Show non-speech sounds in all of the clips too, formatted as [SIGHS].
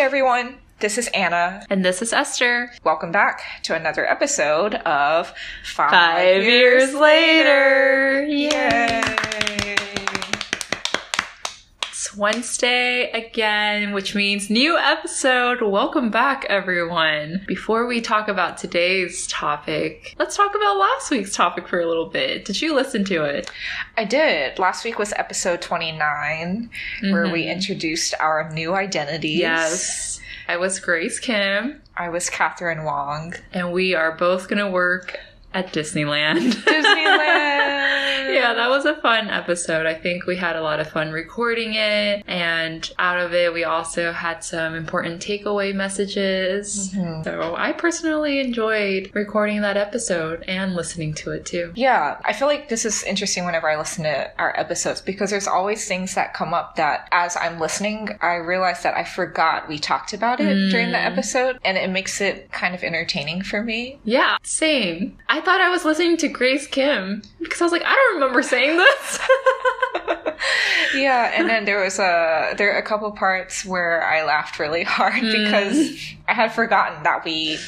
everyone. This is Anna. And this is Esther. Welcome back to another episode of Five, Five years later. Yay! It's Wednesday again, which means new episode. Welcome back, everyone. Before we talk about today's topic, let's talk about last week's topic for a little bit. Did you listen to it? I did. Last week was episode 29, where we mm-hmm. introduced our new identities. Yes. I was Grace Kim, I was Catherine Wong. and we are both going to work at Disneyland. [LAUGHS] Disneyland! yeah, that was a fun episode. I think we had a lot of fun recording it, and out of it, we also had some important takeaway messages. Mhm. So I personally enjoyed recording that episode and listening to it too. Yeah, I feel like this is interesting whenever I listen to our episodes because there's always things that come up that as I'm listening, I realize that I forgot we talked about it during the episode and it makes it kind of entertaining for me. Yeah, same. I thought I was listening to Grace Kim because I was like, I don't remember saying this. [LAUGHS] Yeah, and then there was a there are a couple parts where I laughed really hard because I had forgotten that we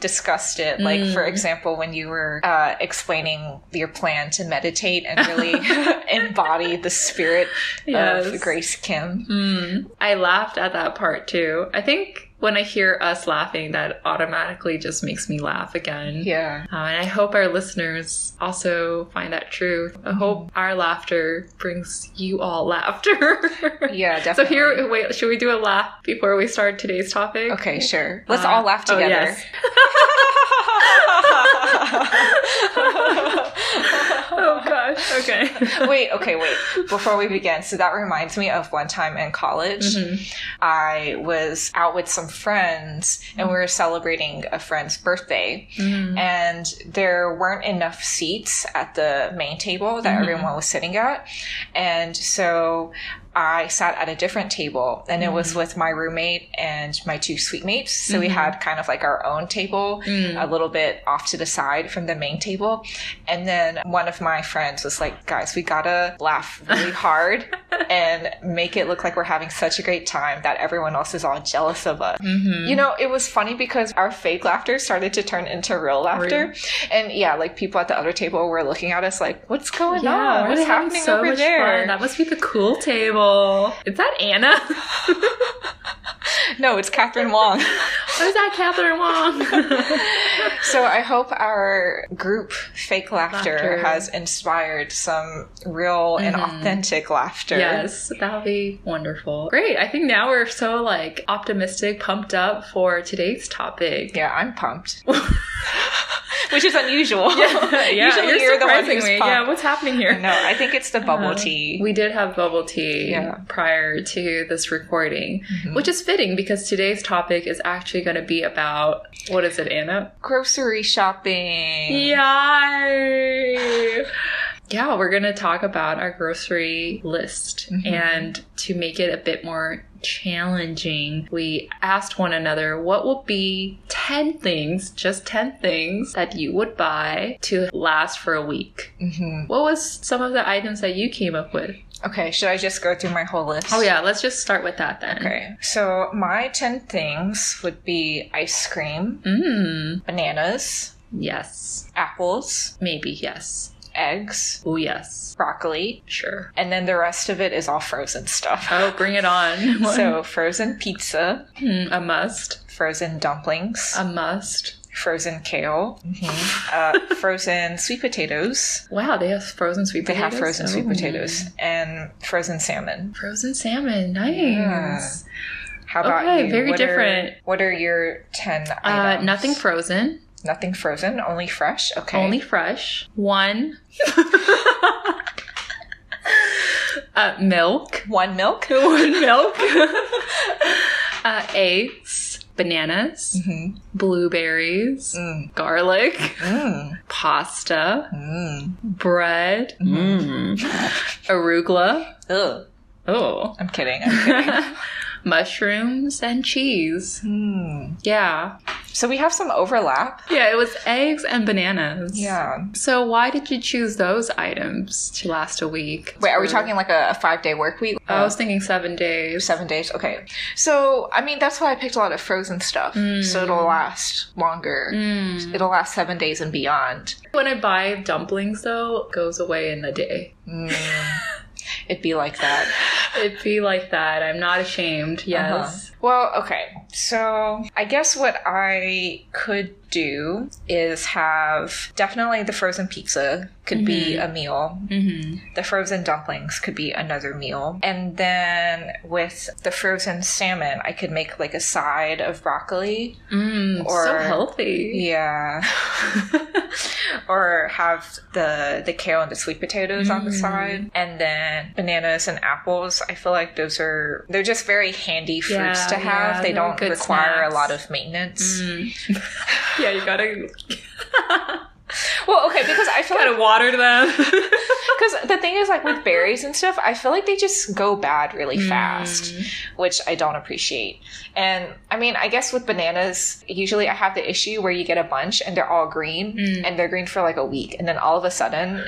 discussed it. Like for example, when you were uh, explaining your plan to meditate and really [LAUGHS] [LAUGHS] embody the spirit Yes. of Grace Kim. Mm, I laughed at that part too. I think when I hear us laughing, that automatically just makes me laugh again. Yeah. Uh, and I hope our listeners also find that true. I hope our laughter brings you all laughter. [LAUGHS] Yeah, definitely. So here, wait, should we do a laugh before we start today's topic? Okay, sure. Let's Uh, all laugh oh, together. yes. [LAUGHS] oh gosh. Okay. [LAUGHS] wait, okay, wait. Before we begin, so that reminds me of one time in college. Mm-hmm. I was out with some friends and we were celebrating a friend's birthday. Mm-hmm. And there weren't enough seats at the main table that everyone was sitting at. And so I sat at a different table and it was mm. with my roommate and my two suite mates. So we mm-hmm. had kind of like our own table mm. a little bit off to the side from the main table. And then one of my friends was like, guys, we gotta laugh really [LAUGHS] hard [LAUGHS] and make it look like we're having such a great time that everyone else is all jealous of us. Mm-hmm. You know, it was funny because our fake laughter started to turn into real laughter. And yeah, like people at the other table were looking at us like, what's going on? What's happening so over there? fun. That must be the cool table. Is that Anna? [LAUGHS] No, it's Catherine Wong. [LAUGHS] Is that Catherine Wong? [LAUGHS] so I hope our group fake laughter, Laughter. has inspired some real and authentic laughter. yes, that would be wonderful. Great. I think now we're so like optimistic, pumped up for today's topic. Yeah, I'm pumped. Which is unusual. yeah, Usually you're, you're the one who's pumped. Yeah, what's happening here? No, I think it's the bubble Uh, tea. We did have bubble tea Yeah. prior to this recording, Mm-hmm. which is fitting because today's topic is actually going to be about what is it, Anna? Grocery shopping. Yay! Yeah, we're going to talk about our grocery list. Mm-hmm. And to make it a bit more challenging, we asked one another what would be 10 things, just 10 things, that you would buy to last for a week. Mhm. What was some of the items that you came up with? Okay, should I just go through my whole list? Oh, yeah, let's just start with that then. Okay, so my 10 things would be ice cream, Mmm, bananas, yes. apples, Maybe, yes. eggs, Oh, yes. broccoli, Sure. and then the rest of it is all frozen stuff. Oh, bring it on. [LAUGHS] So, [LAUGHS] frozen pizza, Hmm, a must. frozen dumplings, A must. Frozen kale, uh, [LAUGHS] frozen sweet potatoes. Wow, they have frozen sweet potatoes. They have frozen sweet Oh. potatoes and frozen salmon. Frozen salmon. Nice. Yeah. How about Okay, you? very What are- different. what are your 10 Uh, items? nothing frozen. Nothing frozen, only fresh. Okay. Only fresh. One. [LAUGHS] uh, milk. one milk. [LAUGHS] One milk. uh. Bananas. Mhm. Blueberries. Mm. Garlic. Mm. Pasta. Mm. Bread. Mm. [LAUGHS] Arugula. Ugh. Oh. I'm kidding. I'm kidding. [LAUGHS] Mushrooms and cheese. Hmm. Yeah. So we have some overlap. Yeah, it was eggs and bananas. Yeah. So why did you choose those items to last a week? Wait, are we talking like a, five day work week? I was thinking seven days. Seven days. Okay. So, I mean, that's why I picked a lot of frozen stuff. So it'll last longer. Mm. It'll last seven days and beyond. When I buy dumplings, though, it goes away in a day. Mm. [LAUGHS] It'd be like that. It'd be like that. I'm not ashamed. Yes. Well, okay. So I guess what I could do is have definitely the frozen pizza could be a meal. Mm-hmm. The frozen dumplings could be another meal. And then with the frozen salmon, I could make like a side of broccoli. Mm, so Or- healthy. Yeah. [LAUGHS] or have the the kale and the sweet potatoes on the side. And then bananas and apples. I feel like those are they're just very handy fruits Yeah, to have. yeah, they don't require snacks. a lot of maintenance. Mm. [LAUGHS] yeah, you gotta [LAUGHS] Well, okay, because I feel like gotta water them. [LAUGHS] Because the thing is, like with berries and stuff, I feel like they just go bad really fast, which I don't appreciate. And I mean, I guess with bananas, usually I have the issue where you get a bunch and they're all green and they're green for like a week, and then all of a sudden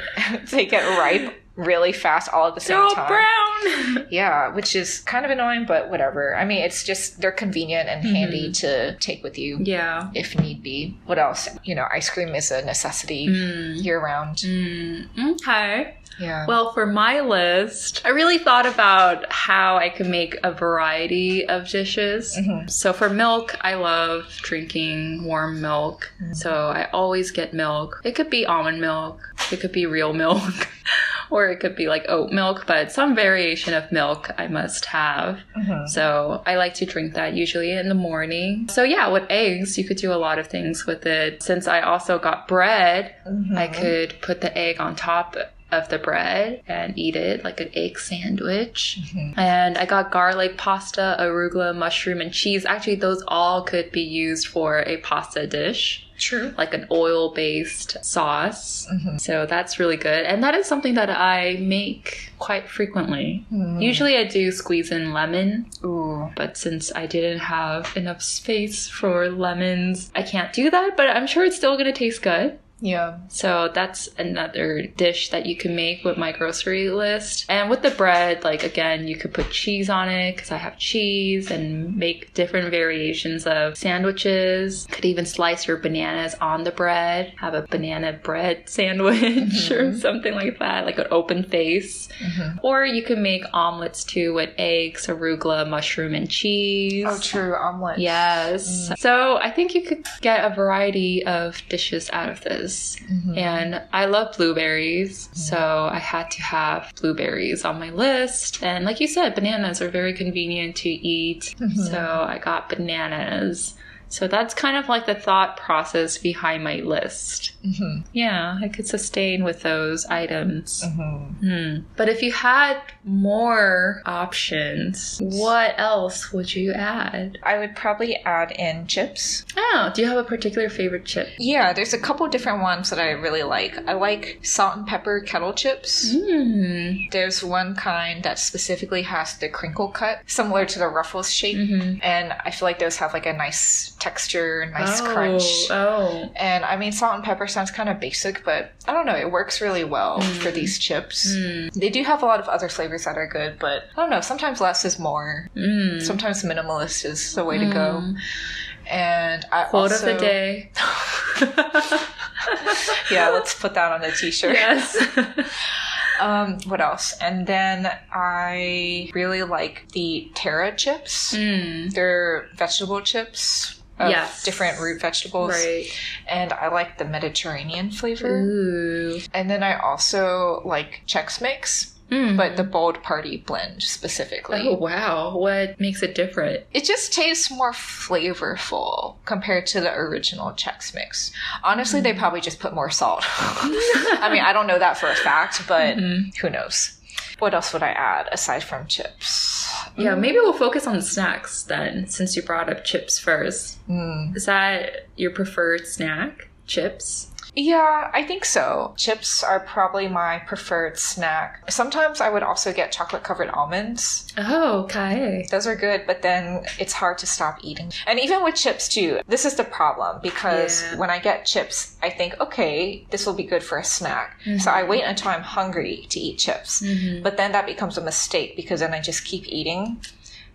they get ripe really fast all at the same They're all time. brown. [LAUGHS] Yeah, which is kind of annoying, but whatever. I mean, it's just they're convenient and handy to take with you Yeah. if need be. What else? You know, ice cream is a necessity Mm. year round. Mm, okay. Yeah. Well, for my list, I really thought about how I could make a variety of dishes. Mhm. So for milk, I love drinking warm milk. So I always get milk. It could be almond milk, it could be real milk, [LAUGHS] or it could be like oat milk, but some variation of milk I must have. Mhm. So I like to drink that usually in the morning. So yeah, with eggs, you could do a lot of things with it. Since I also got bread, I could put the egg on top of the bread and eat it like an egg sandwich. Mm-hmm. And I got garlic, pasta, arugula, mushroom, and cheese. Actually, those all could be used for a pasta dish, True. like an oil based sauce. Mm-hmm. So that's really good. And that is something that I make quite frequently. Mm. Usually I do squeeze in lemon, Ooh. but since I didn't have enough space for lemons, I can't do that, but I'm sure it's still gonna taste good. Yeah. So that's another dish that you can make with my grocery list. And with the bread, like again, you could put cheese on it because I have cheese and make different variations of sandwiches. Could even slice your bananas on the bread, have a banana bread [LAUGHS] sandwich or mm-hmm. something like that, like an open face. Mm-hmm. Or you can make omelets too with eggs, arugula, mushroom, and cheese. Oh, true. Omelet. Yes. Mm. So I think you could get a variety of dishes out of this. Mm-hmm. And I love blueberries, mm-hmm. so I had to have blueberries on my list. And like you said, bananas are very convenient to eat. Mm-hmm. So I got bananas. So that's kind of like the thought process behind my list. Mm-hmm. Yeah, I could sustain with those items. Mm-hmm. Hmm. But if you had more options, what else would you add? I would probably add in chips. Oh, do you have a particular favorite chip? Yeah, there's a couple different ones that I really like. I like salt and pepper kettle chips. Mm. There's one kind that specifically has the crinkle cut, similar to the Ruffles shape. Mhm. And I feel like those have like a nice texture, and nice oh, crunch. Oh. And I mean, salt and pepper sounds kind of basic, but I don't know, it works really well for these chips. Mm. They do have a lot of other flavors that are good, but I don't know, sometimes less is more. Mm. Sometimes minimalist is the way to go. And I Quote also, of the day. [LAUGHS] yeah, let's put that on a t-shirt. yes. [LAUGHS] Um, what else? And then I really like the Terra chips. Mm. They're vegetable chips of Yes. different root vegetables. Right. And I like the Mediterranean flavor. Ooh. And then I also like Chex Mix, Mm. but the Bold Party blend specifically. Oh wow! What makes it different? It just tastes more flavorful compared to the original Chex Mix. Honestly, they probably just put more salt. [LAUGHS] [LAUGHS] I mean, I don't know that for a fact, but who knows? What else would I add aside from chips? Yeah, maybe we'll focus on snacks then, since you brought up chips first. Mm. Is that your preferred snack? Chips? Yeah, I think so. Chips are probably my preferred snack. Sometimes I would also get chocolate covered almonds. Oh, okay. Those are good, but then it's hard to stop eating. And even with chips too, this is the problem because Yeah. when I get chips, I think, okay, this will be good for a snack. So I mm-hmm. wait until I'm hungry to eat chips. Mm-hmm. But then that becomes a mistake because then I just keep eating.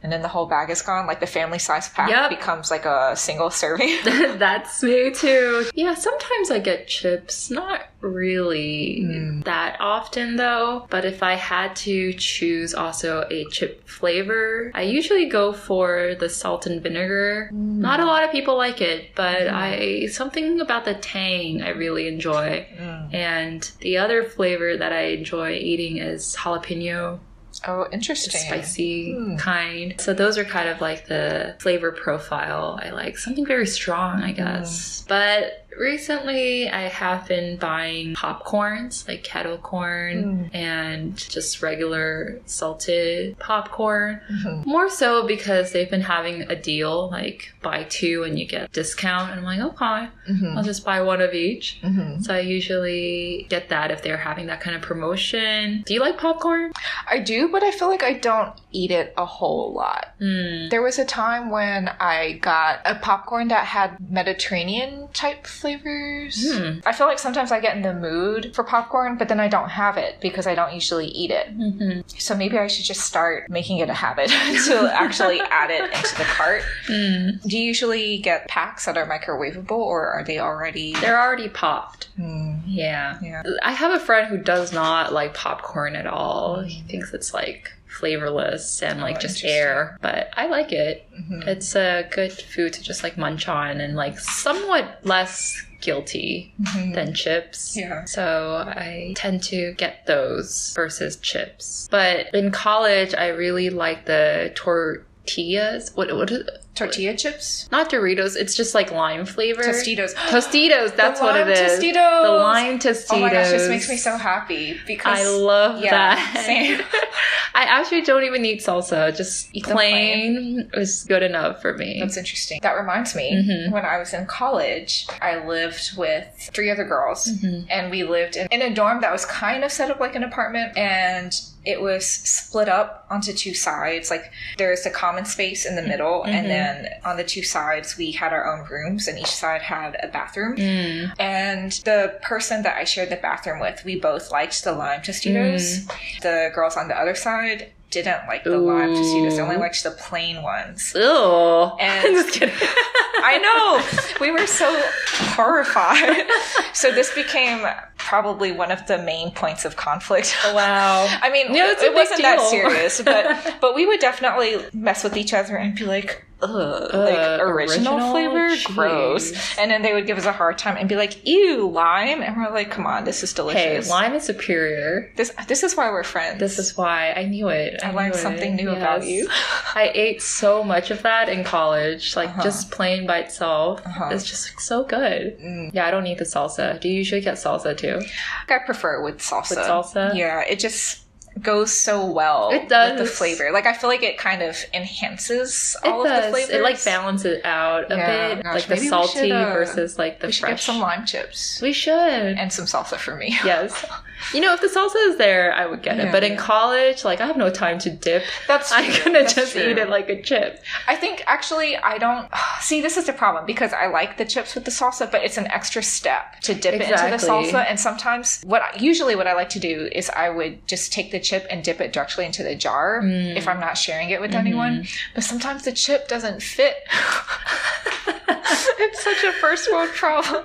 And then the whole bag is gone. Like the family size pack Yep. becomes like a single serving. [LAUGHS] That's me too. Yeah, sometimes I get chips. Not really hmm. that often though. But if I had to choose also a chip flavor, I usually go for the salt and vinegar. Hmm. Not a lot of people like it, but hmm. I something about the tang I really enjoy. And the other flavor that I enjoy eating is jalapeno oh, interesting. spicy Hmm. kind. So those are kind of like the flavor profile I like. Something very strong, I guess. But recently I have been buying popcorns, like kettle corn and just regular salted popcorn. Mhm. More so because they've been having a deal, like buy two and you get discount. And I'm like, okay, Mhm. I'll just buy one of each. Mhm. So I usually get that if they're having that kind of promotion. Do you like popcorn? I do, but I feel like I don't eat it a whole lot. Hmm. There was a time when I got a popcorn that had Mediterranean type flavors. Hmm. I feel like sometimes I get in the mood for popcorn, but then I don't have it because I don't usually eat it. hmm So maybe I should just start making it a habit [LAUGHS] to [LAUGHS] actually add it into the cart. Mm. Do you usually get packs that are microwavable or are they already? They're already popped. Hmm. Yeah. Yeah. I have a friend who does not like popcorn at all. He thinks it's like flavorless and like Oh, just air, but I like it. Mhm. It's a good food to just like munch on and like somewhat less guilty Mhm. than chips. Yeah. So I tend to get those versus chips. But in college, I really like the tortillas. What what is Tortilla chips? not Doritos? It's just like lime flavor. Tostitos. [GASPS] Tostitos, that's what it is. Tostitos. The lime Tostitos. Oh my gosh, this makes me so happy because I love Yeah, that. same. [LAUGHS] I actually don't even eat salsa. Just them plain is good enough for me. That's interesting. That reminds me, Mhm. when I was in college, I lived with three other girls, Mhm. and we lived in, in a dorm that was kind of set up like an apartment, and it was split up onto two sides. Like there's a common space in the middle, Mhm. and then on the two sides, we had our own rooms, and each side had a bathroom. Mm. And the person that I shared the bathroom with, we both liked the lime Tostitos. The girls on the other side didn't like the lime Tostitos. They only liked the plain ones. Ew. [LAUGHS] And- I'm just kidding. [LAUGHS] I know. We were so horrified. [LAUGHS] so this became probably one of the main points of conflict. [LAUGHS] wow. I mean, No, it wasn't that [LAUGHS] serious, but but we would definitely mess with each other and be like, Ugh, like original, original? flavor, Jeez. gross. And then they would give us a hard time and be like, "Ew, lime," and we're like, "Come on, this is Hey, delicious." lime is superior. This this is why we're friends. This is why I knew it. I knew learned it. something new about you. [LAUGHS] I ate so much of that in college, like Uh-huh. just plain by itself. Uh-huh. It's just like, so good. Mm. Yeah, I don't need the salsa. Do you usually get salsa too? I prefer it with salsa. With salsa? Yeah, it just goes so well It does. with the flavor. Like I feel like it kind of enhances all it of does. the flavors. It like balances it out a Yeah. bit, Gosh, like the salty should, uh, versus like the we should fresh. get some lime chips we should. and some salsa for me. yes. [LAUGHS] You know, if the salsa is there, I would get it. Yeah, But in college, like I have no time to dip. That's [LAUGHS] true. I'm gonna That's just true. eat it like a chip. I think actually I don't [SIGHS] see this is the problem because I like the chips with the salsa, but it's an extra step to dip it into the salsa. And sometimes what I, usually what I like to do is I would just take the chip and dip it directly into the jar Mm. if I'm not sharing it with Mm-hmm. anyone. But sometimes the chip doesn't fit. [LAUGHS] [LAUGHS] it's such a first world problem.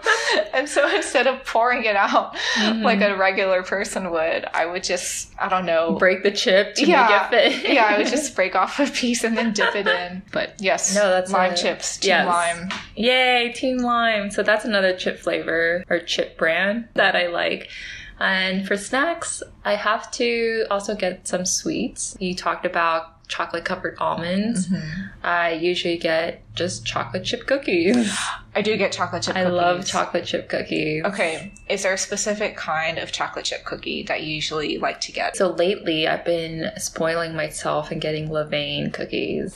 And so instead of pouring it out Mm-hmm. like a regular person would, I would just I don't know Break the chip to yeah, make it fit. yeah, I would [LAUGHS] just break off a piece and then dip it in. But yes, No, that's lime chips, team yes. lime. Yay, Team Lime. So that's another chip flavor or chip brand that I like. And for snacks, I have to also get some sweets. You talked about chocolate covered almonds. Mm-hmm. I usually get just chocolate chip cookies. I do get chocolate chip. I cookies. love chocolate chip cookies. Okay, is there a specific kind of chocolate chip cookie that you usually like to get? So lately, I've been spoiling myself and getting Levain cookies.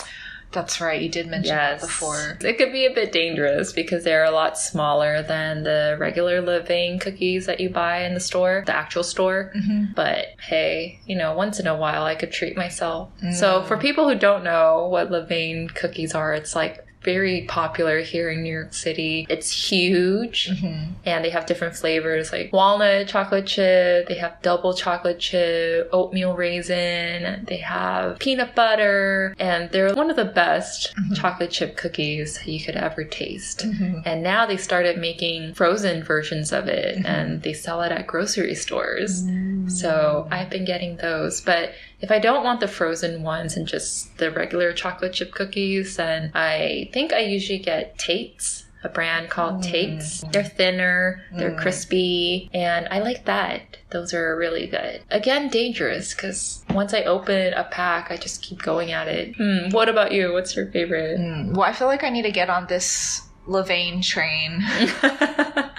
That's right. You did mention Yes. that before. It could be a bit dangerous because they're a lot smaller than the regular Levain cookies that you buy in the store, the actual store. Mm-hmm. But hey, you know, once in a while I could treat myself. So Mm. for people who don't know what Levain cookies are, it's like very popular here in New York City. It's huge Mm-hmm. and they have different flavors like walnut chocolate chip, they have double chocolate chip, oatmeal raisin, they have peanut butter, and they're one of the best Mhm. chocolate chip cookies you could ever taste. Mm-hmm. And now they started making frozen versions of it Mhm. and they sell it at grocery stores. Mm. So I've been getting those. But if I don't want the frozen ones and just the regular chocolate chip cookies, then I think I usually get Tate's, a brand called Mm. Tate's. They're thinner, they're Mm. crispy, and I like that. Those are really good. Again, dangerous because once I open a pack, I just keep going at it. Hmm, what about you? What's your favorite? Mm. Well, I feel like I need to get on this Levain train [LAUGHS] [LAUGHS]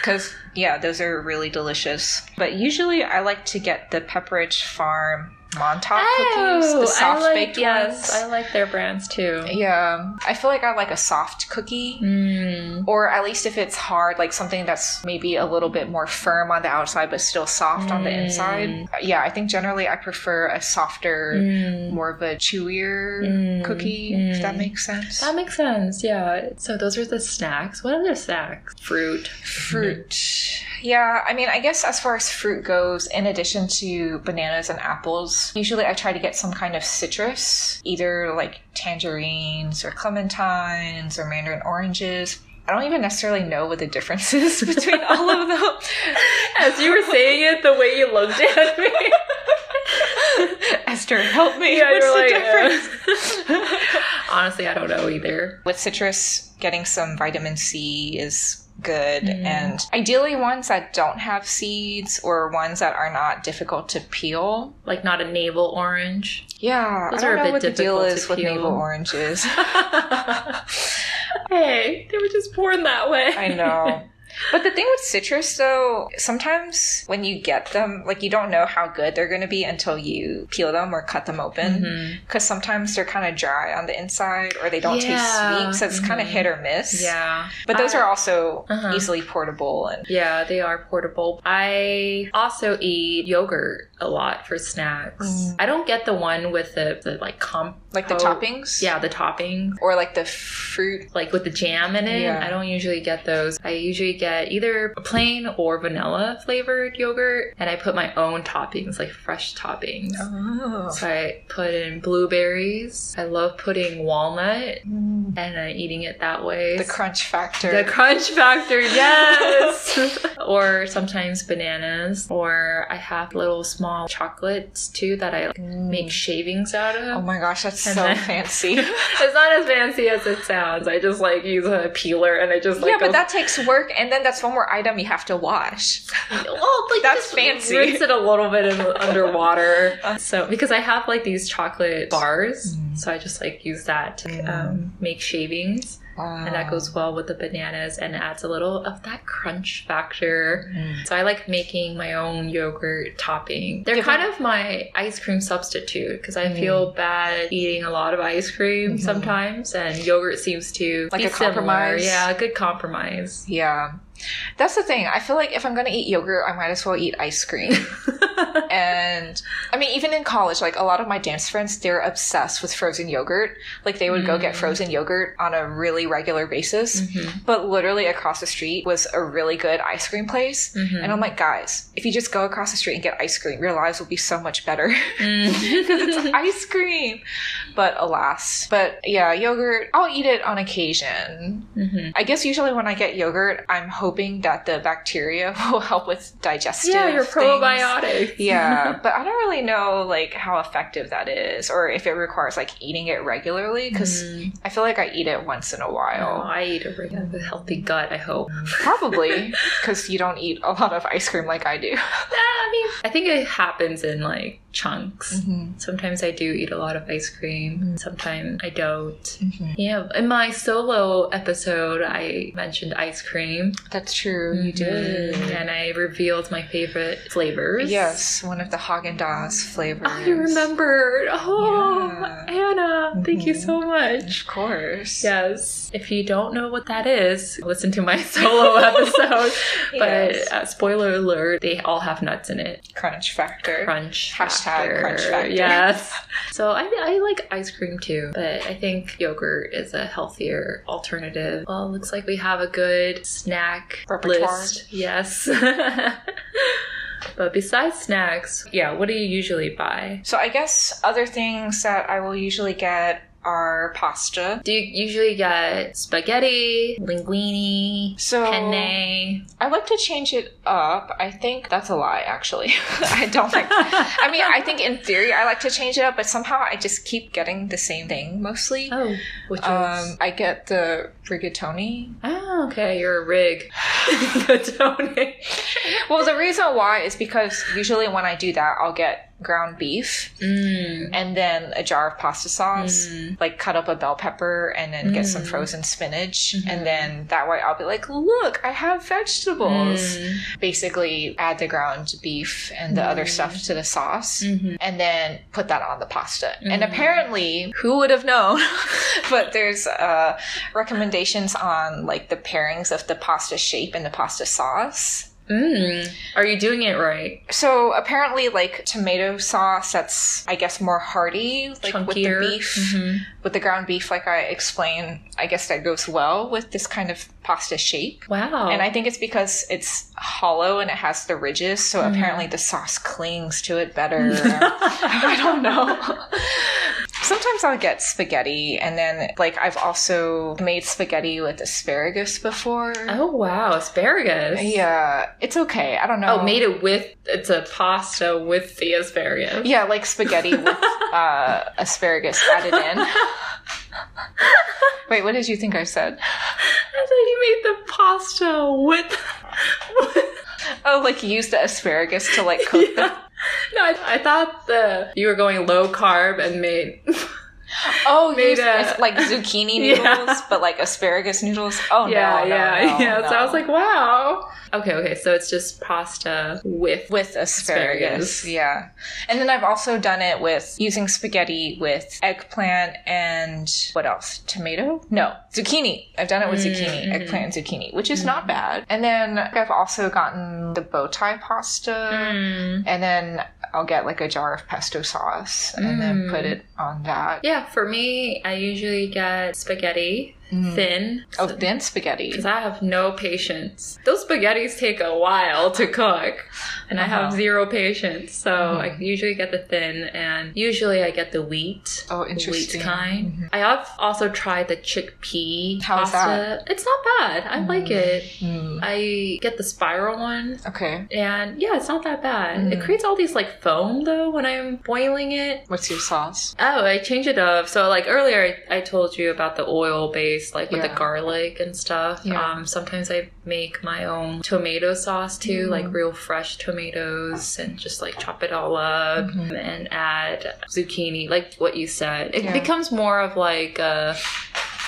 because yeah, those are really delicious. But usually, I like to get the Pepperidge Farm Montauk cookies, the soft Oh, I like, baked yes, ones. I like their brands too. yeah, I feel like I like a soft cookie. Mm. Or at least if it's hard, like something that's maybe a little bit more firm on the outside but still soft on the Mm. inside. Yeah, I think generally I prefer a softer, Mm. more of a chewier Mm. cookie, if that Mm. makes sense. That makes sense, yeah. So those are the snacks. What other snacks? Fruit. Fruit. Yeah, I mean, I guess as far as fruit goes, in addition to bananas and apples, usually I try to get some kind of citrus, either like tangerines or clementines or mandarin oranges. I don't even necessarily know what the difference is [LAUGHS] between all of them. [LAUGHS] As you were saying it, the way you looked at me. [LAUGHS] Esther, help me. Yeah, What's you're the like, difference? Honestly, I don't know either. With citrus, getting some vitamin C is good. Mm. And ideally, ones that don't have seeds or ones that are not difficult to peel. Like not a navel orange. Yeah, Those I are don't a know bit what the deal difficult is to with peel. navel oranges. [LAUGHS] hey, they were just born that way. I know. [LAUGHS] But the thing with citrus, though, sometimes when you get them, like you don't know how good they're going to be until you peel them or cut them open. Because sometimes they're kind of dry on the inside or they don't Yeah. taste sweet. So it's kind of hit or miss. Yeah. But those I- are also Uh-huh. easily portable and Yeah, they are portable. I also eat yogurt a lot for snacks. Mm. I don't get the one with the, the like comp like the Oh, toppings. Yeah, the toppings. Or like the fruit. Like with the jam in it. Yeah. I don't usually get those. I usually get either plain or vanilla flavored yogurt and I put my own toppings, like fresh toppings. Oh. So I put in blueberries. I love putting walnut and uh, eating it that way. The crunch factor. The crunch factor, [LAUGHS] yes. or sometimes bananas. Or I have little small chocolates too that I make shavings out of. Oh my gosh, that's And so then- fancy. [LAUGHS] it's not as fancy as it sounds. I just like use a peeler and I just like yeah, but go- that takes work, and then that's one more item you have to wash. [LAUGHS] well, like That's just fancy. Rinse it a little bit in, [LAUGHS] underwater. so because I have like these chocolate bars, Mm. so I just like use that to um, make shavings. and that goes well with the bananas and adds a little of that crunch factor. Mm. So I like making my own yogurt topping. They're Different- kind of my ice cream substitute because I Mm. feel bad eating a lot of ice cream Mhm. sometimes, and yogurt seems to Like be a similar. compromise? Yeah, a good compromise. Yeah. That's the thing. I feel like if I'm going to eat yogurt, I might as well eat ice cream. [LAUGHS] and I mean, even in college, like a lot of my dance friends, they're obsessed with frozen yogurt. Like they would go get Mm. frozen yogurt on a really regular basis. Mhm. But literally across the street was a really good ice cream place. Mhm. And I'm like, guys, if you just go across the street and get ice cream, your lives will be so much better. Mm. [LAUGHS] because it's [LAUGHS] ice cream. But alas. But yeah, yogurt, I'll eat it on occasion. Mhm. I guess usually when I get yogurt, I'm hoping that the bacteria [LAUGHS] will help with digestive. Yeah, your things. [LAUGHS] Yeah, but I don't really know like how effective that is, or if it requires like eating it regularly. Because Mm. I feel like I eat it once in a Oh, while. I eat a have a healthy gut, I hope. Probably [LAUGHS] because you don't eat a lot of ice cream like I do. I mean, I think it happens in like chunks. Mhm. Sometimes I do eat a lot of ice cream. Mm-hmm. Sometimes I don't. Mhm. Yeah, in my solo episode, I mentioned ice cream. That's true. You did. Mhm. And I revealed my favorite flavors. Yes, one of the Haagen Dazs flavors. Oh, you remembered. Oh, Yeah. Anna, thank you so much. Of course. Yes. If you don't know what that is, listen to my [LAUGHS] solo episode. [LAUGHS] Yes. But uh, spoiler alert, they all have nuts in it. Crunch factor. Crunch. Hashtag factor. crunch factor. Yes. [LAUGHS] So I, I like ice cream too, but I think yogurt is a healthier alternative. Well, looks like we have a good snack Repertoire. list. Yes. [LAUGHS] but besides snacks, yeah, what do you usually buy? So I guess other things that I will usually get are pasta. Do you usually get spaghetti, linguine, So penne? I like to change it up. I think that's a lie, actually. [LAUGHS] I don't like. [LAUGHS] I mean, I think in theory I like to change it up, but somehow I just keep getting the same thing mostly. Oh, which is Um, I get the rigatoni. oh, okay. You're a rig. [LAUGHS] Tony. Well, the reason why is because usually when I do that, I'll get ground beef Mm. and then a jar of pasta sauce, Mm. like cut up a bell pepper and then get some Mm. frozen spinach. Mhm. And then that way I'll be like, look, I have vegetables. Mm. Basically, add the ground beef and the other Mm. stuff to the sauce. Mhm. And then put that on the pasta. And Mm. apparently, who would have known? [LAUGHS] but there's uh, recommendations on like the pairings of the pasta shape and the pasta sauce. Mm. Are you doing it right? So apparently, like tomato sauce, that's I guess more hearty, like with the Chunkier? beef, Mhm. with the ground beef. Like I explained, I guess that goes well with this kind of pasta shape. Wow. And I think it's because it's hollow and it has the ridges, so Mm. apparently the sauce clings to it better. [LAUGHS] I don't know. Sometimes I'll get spaghetti, and then like I've also made spaghetti with asparagus before. oh wow, asparagus. Yeah, it's okay. I don't know. Oh, made it with it's a pasta with the asparagus. Yeah, like spaghetti with [LAUGHS] uh, asparagus added in. [LAUGHS] Wait, what did you think I said? I thought you made the pasta with. with Oh, like you used the asparagus to like cook the. [LAUGHS] No, I, I thought the you were going low carb and made. [GASPS] Oh, Made a- like zucchini [LAUGHS] noodles, Yeah. but like asparagus noodles. Oh yeah, no, no, yeah, no, yeah. So I was like, wow. Okay, okay. So it's just pasta with. with asparagus. Asparagus. Yeah. And then I've also done it with using spaghetti with eggplant and what else? Tomato? No, zucchini. I've done it with zucchini, Mm, eggplant and zucchini, which is not bad. And then I've also gotten the bow tie pasta. Mm. And then I'll get like a jar of pesto sauce and then Mm. put it on that. Yeah, for me, I usually get spaghetti Mm. thin. Oh, thin spaghetti. Because I have no patience. Those spaghettis take a while to cook, and I have Uh-huh. zero patience. So Mhm. I usually get the thin, and usually I get the wheat. Oh, the interesting. Wheat kind. Mhm. I have also tried the chickpea pasta. It's not bad. I like it. Mm. I get the spiral one. Okay. And yeah, it's not that bad. It Mm. creates all these like foam though when I'm boiling it. What's your sauce? Oh, I change it up. So like earlier, I, I told you about the oil like with Yeah. the garlic and stuff. Yeah. Um, sometimes I make my own tomato sauce too, Mm. like real fresh tomatoes, and just like chop it all up Mhm. and add zucchini, like what you said. It Yeah. becomes more of like a,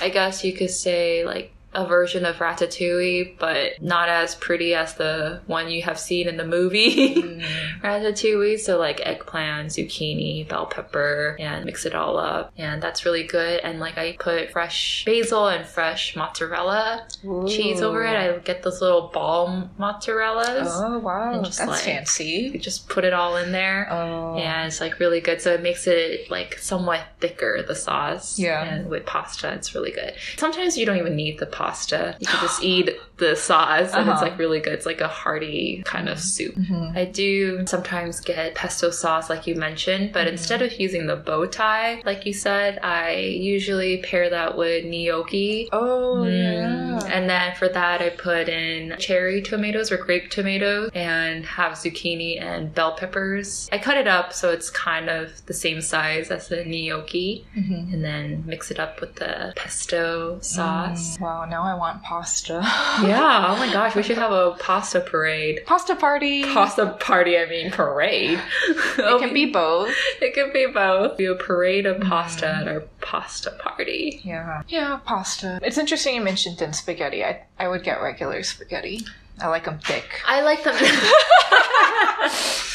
I guess you could say like a version of ratatouille, but not as pretty as the one you have seen in the movie. Mm. [LAUGHS] ratatouille. So like eggplant, zucchini, bell pepper, and mix it all up. And that's really good. And like I put fresh basil and fresh mozzarella cheese over it. I get those little ball mozzarellas. Oh wow, And that's like, fancy. You just put it all in there. Oh, And it's like really good. So it makes it like somewhat thicker, the sauce. Yeah. And with pasta, it's really good. Sometimes you don't even need the pasta. You can just eat the sauce and it's Uh-huh. like really good. It's like a hearty kind of soup. Mhm. I do sometimes get pesto sauce, like you mentioned, but Mhm. instead of using the bow tie, like you said, I usually pair that with gnocchi. Oh Mm. yeah. And then for that, I put in cherry tomatoes or grape tomatoes and have zucchini and bell peppers. I cut it up so it's kind of the same size as the gnocchi Mhm. and then mix it up with the pesto sauce. Mm, wow, now I want pasta. [LAUGHS] Yeah. Oh my gosh, we should have a pasta parade. pasta party. Pasta party, I mean parade. It [LAUGHS] can be both. It could be both. Do a parade of pasta at our pasta party. Yeah. Yeah, pasta. It's interesting you mentioned thin spaghetti. I, I would get regular spaghetti. I like them thick. I like them. [LAUGHS]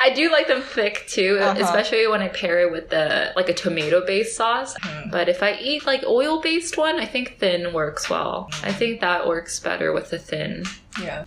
I do like them thick too, Uh-huh. especially when I pair it with the like a tomato based sauce. Mm-hmm. But if I eat like oil based one, I think thin works well. I think that works better with the thin. Yeah.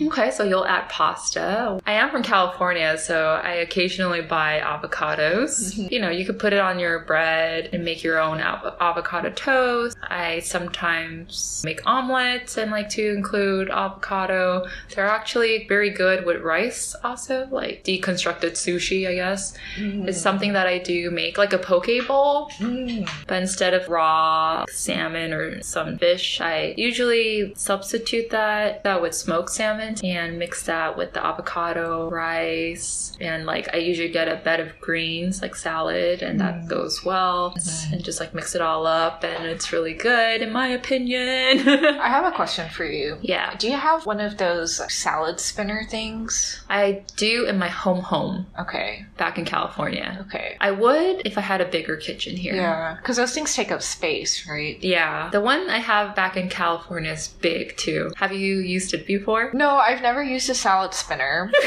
Okay, so you'll add pasta. I am from California, so I occasionally buy avocados. You know, you could put it on your bread and make your own av- avocado toast. I sometimes make omelets and like to include avocado. They're actually very good with rice, also, like deconstructed sushi, I guess. It's something that I do make, like a poke bowl. Mm. But instead of raw salmon or some fish, I usually substitute that that with smoked salmon and mix that with the avocado, rice, and like I usually get a bed of greens like salad, and that mm. goes well. And just like mix it all up, and it's really good in my opinion. [LAUGHS] I have a question for you. yeah, Do you have one of those salad spinner things? I do in my home home Okay. back in California. Okay. I would if I had a bigger kitchen here. Yeah. Because those things take up space, right? Yeah, the one I have back in California is big too. Have you used it before? No, I've never used a salad spinner. [LAUGHS]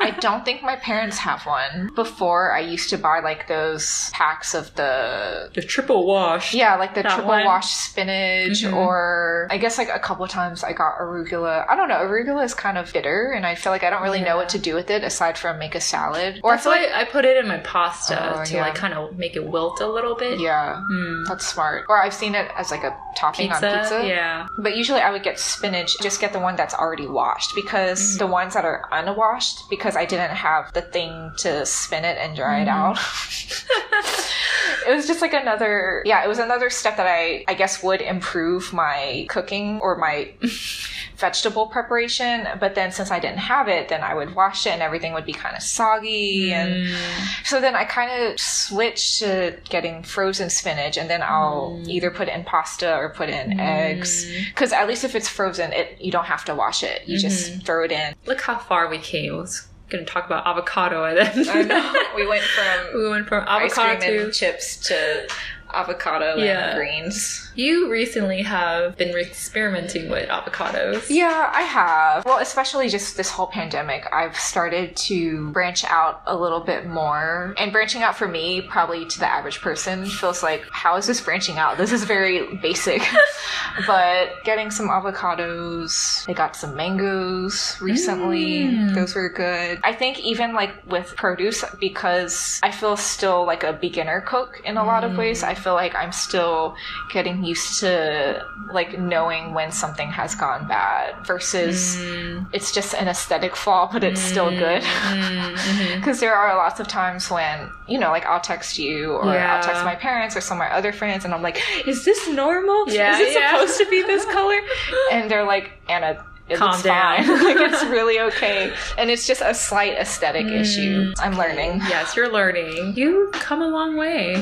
I don't think my parents have one. Before, I used to buy like those packs of the. the triple wash. Yeah, like the That triple one? wash spinach, Mhm. or I guess like a couple times I got arugula. I don't know, arugula is kind of bitter, and I feel like I don't really know what to do with it aside from make a salad. Or That's I feel why I put it in my pasta Oh, to yeah. like kind of make it wilt a little bit. yeah, Mm. that's smart. Or I've seen it as like a topping Pizza, on pizza. yeah. But usually I would get spinach, just get the one that's already washed because Mm-hmm. the ones that are unwashed, because I didn't have the thing to spin it and dry it out. Mm-hmm. [LAUGHS] it was just like another, yeah, it was another step that I, I guess would improve my cooking or my [LAUGHS] vegetable preparation. But then since I didn't have it, then I would wash it and everything would be kind of soggy. And Mm. so then I kind of switched to getting frozen spinach and then I'll Mm. either put it in pasta or put in eggs. Because at least if it's frozen, it you don't have to wash it. You Mm-hmm. just throw it in. Look how far we came. I was gonna talk about avocado and then I know. [LAUGHS] we went from we went from ice avocado cream to and chips to avocado Yeah. and greens. You recently have been experimenting with avocados. Yeah, I have. Well, especially just this whole pandemic, I've started to branch out a little bit more. And branching out for me, probably to the average person, feels like, how is this branching out? This is very basic. [LAUGHS] but getting some avocados, I got some mangoes recently. Mm. Those were good. I think even like with produce, because I feel still like a beginner cook in a lot of ways, I feel like I'm still getting used to like knowing when something has gone bad versus Mm. it's just an aesthetic flaw, but it's still good. Mm, [LAUGHS] mhm. Because there are lots of times when, you know, like I'll text you or Yeah. I'll text my parents or some of my other friends and I'm like, is this normal? Yeah, is it yeah. supposed to be this [LAUGHS] color? And they're like, Anna, Calm down. [LAUGHS] like it's [LAUGHS] really okay. And it's just a slight aesthetic Mm. issue. I'm learning. Yes, you're learning. You've come a long way.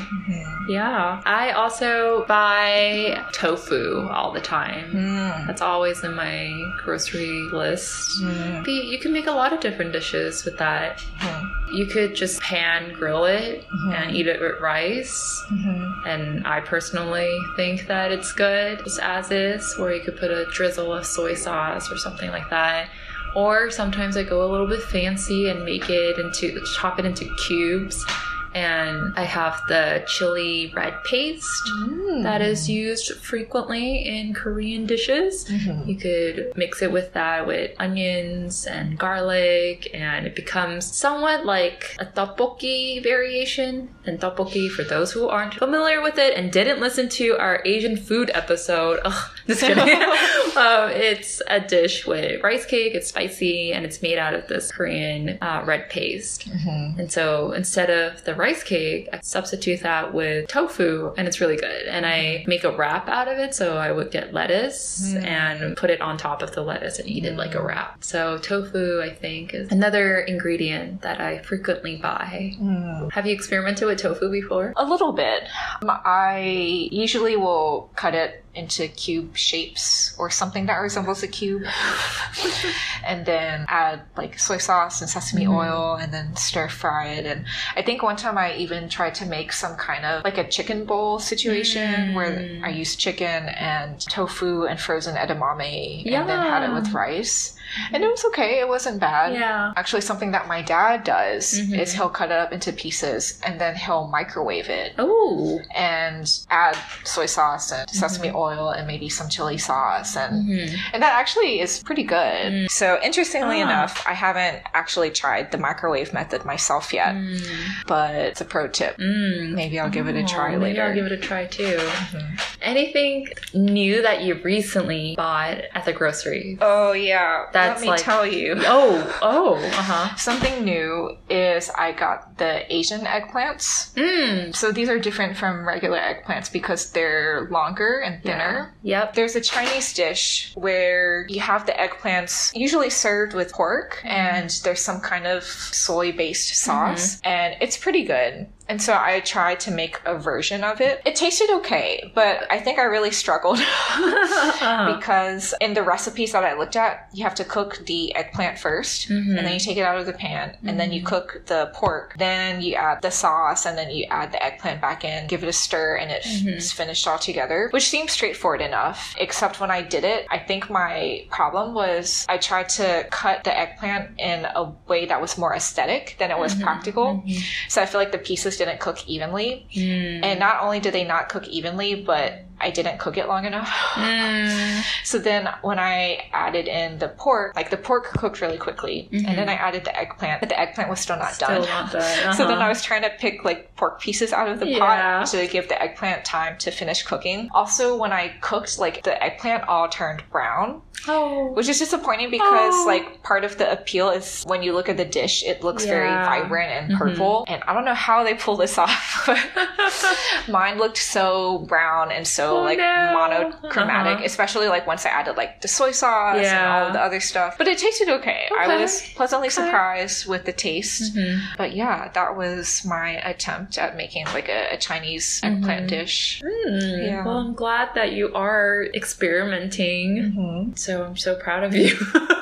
Yeah. I also buy tofu all the time. Mm. That's always in my grocery list. Mm. You can make a lot of different dishes with that. Mhm. You could just pan grill it Mhm. and eat it with rice. Mhm. And I personally think that it's good just as is, or you could put a drizzle of soy sauce or something like that. Or sometimes I go a little bit fancy and make it into, chop it into cubes. And I have the chili red paste Mm. that is used frequently in Korean dishes. Mhm. You could mix it with that with onions and garlic, and it becomes somewhat like a tteokbokki variation. And tteokbokki, for those who aren't familiar with it and didn't listen to our Asian food episode, ugh, just kidding. [LAUGHS] um, it's a dish with rice cake. It's spicy and it's made out of this Korean uh, red paste. Mhm. And so instead of the rice cake, I substitute that with tofu and it's really good. And I make a wrap out of it. So I would get lettuce Mm. and put it on top of the lettuce and eat it like a wrap. So tofu, I think, is another ingredient that I frequently buy. Mm. Have you experimented with tofu before? A little bit. Um, I usually will cut it into cube shapes or something that resembles a cube. [LAUGHS] and then add like soy sauce and sesame Mhm. oil and then stir fry it. And I think one time I even tried to make some kind of like a chicken bowl situation where Mm. I used chicken and tofu and frozen edamame and then had it with rice. And it was okay, it wasn't bad. yeah. Actually, something that my dad does Mhm. is he'll cut it up into pieces and then he'll microwave it Oh. and add soy sauce and sesame Mm-hmm. oil and maybe some chili sauce and Mhm. and that actually is pretty good. Mm. So interestingly Ah. enough, I haven't actually tried the microwave method myself yet, Mm. but it's a pro tip. Mm. Maybe I'll give it a Oh, try maybe later. I'll give it a try too. Mhm. Anything new that you recently bought at the grocery? Oh yeah, That's let me like- tell you. [LAUGHS] Oh, oh, uh huh. Something new is I got the Asian eggplants. Mm. So these are different from regular eggplants because they're longer and thinner. Yep. There's a Chinese dish where you have the eggplants usually served with pork mm-hmm. and there's some kind of soy based sauce mm-hmm. and it's pretty good. And so I tried to make a version of it. It tasted okay, but I think I really struggled Uh-huh. [LAUGHS] [LAUGHS] because in the recipes that I looked at, you have to cook the eggplant 1st Mhm. and then you take it out of the pan and then you cook the pork. Then you add the sauce and then you add the eggplant back in, give it a stir, and it's Mhm. finished all together, which seems straightforward enough. Except when I did it, I think my problem was I tried to cut the eggplant in a way that was more aesthetic than it was Mhm. practical. Mhm. So I feel like the pieces didn't cook evenly. Mm. And not only did they not cook evenly, but I didn't cook it long enough. Mm. [LAUGHS] So then when I added in the pork, like the pork cooked really quickly, and then I added the eggplant, but the eggplant was still not Still done. not done. [LAUGHS] So then Uh-huh. I was trying to pick like pork pieces out of the Yeah. pot to give the eggplant time to finish cooking. Also, when I cooked, like the eggplant all turned brown, Oh. which is disappointing because Oh. like part of the appeal is when you look at the dish, it looks very vibrant and Mhm. purple. And I don't know how they pull this [LAUGHS] off, [LAUGHS] mine looked so brown and so Oh, like no. monochromatic, Uh-huh. especially like once I added like the soy sauce and all the other stuff. But it tasted okay. I was pleasantly Okay. surprised with the taste. Mhm. But yeah, that was my attempt at making like a, a Chinese eggplant Mhm. dish. Mm. Yeah. Well, I'm glad that you are experimenting. Mm-hmm. So I'm so proud of you. [LAUGHS]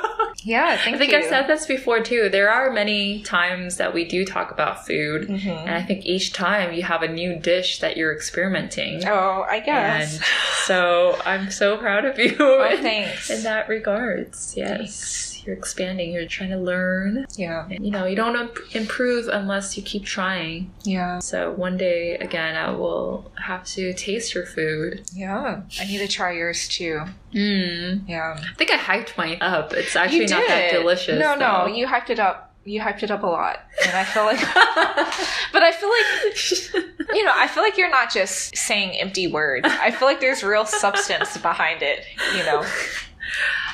Yeah, thank I think you. I've said this before too. There are many times that we do talk about food, Mhm. and I think each time you have a new dish that you're experimenting. Oh, I and guess. so I'm so proud of you Oh, [LAUGHS] in, thanks. in that regards. Yes. Thanks. You're expanding, you're trying to learn. Yeah, And, you know, you don't imp- improve unless you keep trying. yeah, So one day, again, I will have to taste your food. yeah. I need to try yours too. Mm. Yeah, I think I hyped mine up. It's actually not that delicious. No, no, you hyped it up. You hyped it up a lot, and I feel like, [LAUGHS] but I feel like, you know, I feel like you're not just saying empty words. I feel like there's real substance behind it. You know.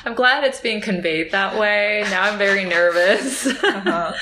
I'm glad it's being conveyed that way. Now I'm very nervous [LAUGHS] Uh-huh.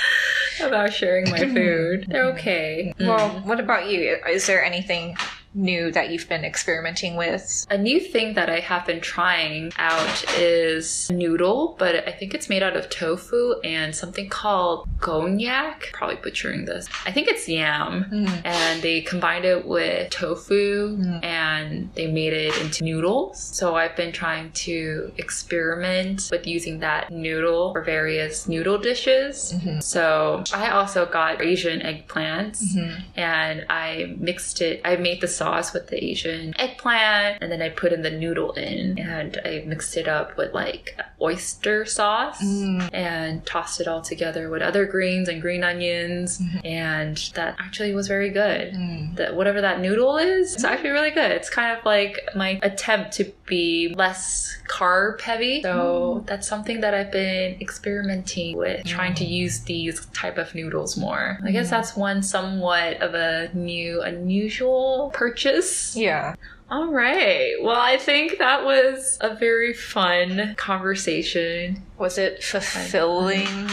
about sharing my [CLEARS THROAT] food. They're okay. Well, Mm. what about you? Is there anything new that you've been experimenting with? A new thing that I have been trying out is noodle, but I think it's made out of tofu and something called gonyak. Probably butchering this. I think it's yam. Mm. And they combined it with tofu Mm. and they made it into noodles. So I've been trying to experiment with using that noodle for various noodle dishes. Mhm. So I also got Asian eggplants Mhm. and I mixed it. I made the sauce with the Asian eggplant and then I put in the noodle in and I mixed it up with like oyster sauce Mm. and tossed it all together with other greens and green onions and that actually was very good. Mm. That whatever that noodle is, it's actually really good. It's kind of like my attempt to be less carb heavy. So mm. that's something that I've been experimenting with, trying to mm. use these type of noodles more. I guess mm. that's one somewhat of a new, unusual purchase. Yeah. All right. Well, I think that was a very fun conversation. Was it fulfilling? [LAUGHS]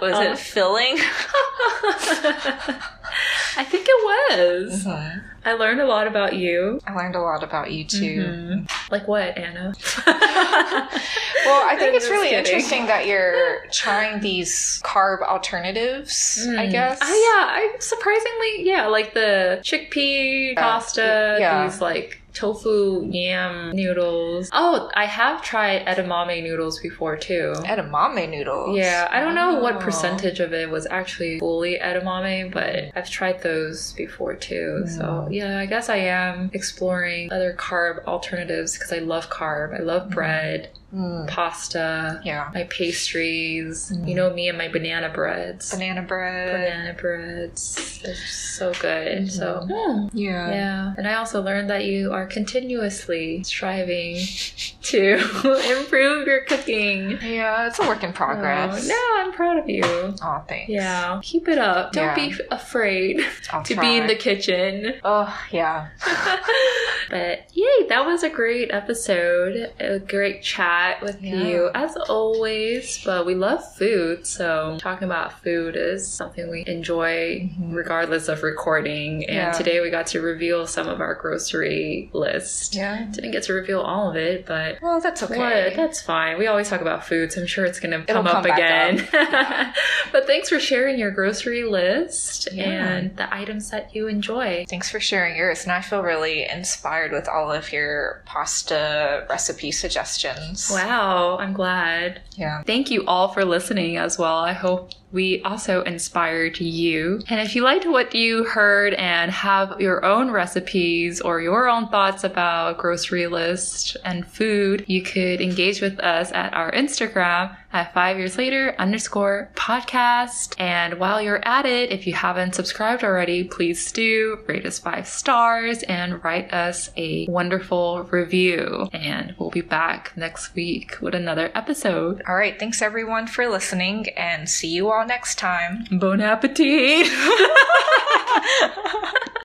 Was it filling? [LAUGHS] I think it was. Mhm. I learned a lot about you. I learned a lot about you too. Mhm. Like what, Anna? [LAUGHS] Well, I think it's really kidding. interesting that you're trying these carb alternatives, I Mm. guess. Oh yeah, I surprisingly yeah, like the chickpea pasta, yeah. these like tofu yam noodles. Oh, I have tried edamame noodles before too. Edamame noodles. Yeah, I don't know what Oh. percentage of it was actually fully edamame, but I've tried those before too. So Mm. yeah, I guess I am exploring other carb alternatives because I love carb. I love bread, Mm. Pasta, Yeah. my pastries. Mm. You know me and my banana breads. Banana bread. Banana breads. They're so good. Mhm. So mm, Yeah. yeah. And I also learned that you are continuously striving [LAUGHS] to [LAUGHS] improve your cooking. Yeah, it's a work in progress. Oh, no, I'm proud of you. Oh, thanks. Yeah, keep it up. Don't Yeah. be afraid [LAUGHS] I'll to try. be in the kitchen. Oh, yeah. but yay, that was a great episode. A great chat with Yeah. you, as always. But we love food, so talking about food is something we enjoy Mhm. regardless of recording. And Yeah. today we got to reveal some of our grocery list. Yeah. Didn't get to reveal all of it, but Well, that's okay. what? That's fine. We always talk about food, so I'm sure it's going to It'll come up come back again. [LAUGHS] but thanks for sharing your grocery list Yeah. and the items that you enjoy. Thanks for sharing yours. And I feel really inspired with all of your pasta recipe suggestions. Wow, I'm glad. Yeah. Thank you all for listening as well. I hope we also inspired you. And if you liked what you heard and have your own recipes or your own thoughts about grocery list and food, you could engage with us at our Instagram at five years later underscore podcast. And while you're at it, if you haven't subscribed already, please do rate us five stars and write us a wonderful review. And we'll be back next week with another episode. All right. Thanks everyone for listening and see you all next time. Bon appetit! [LAUGHS]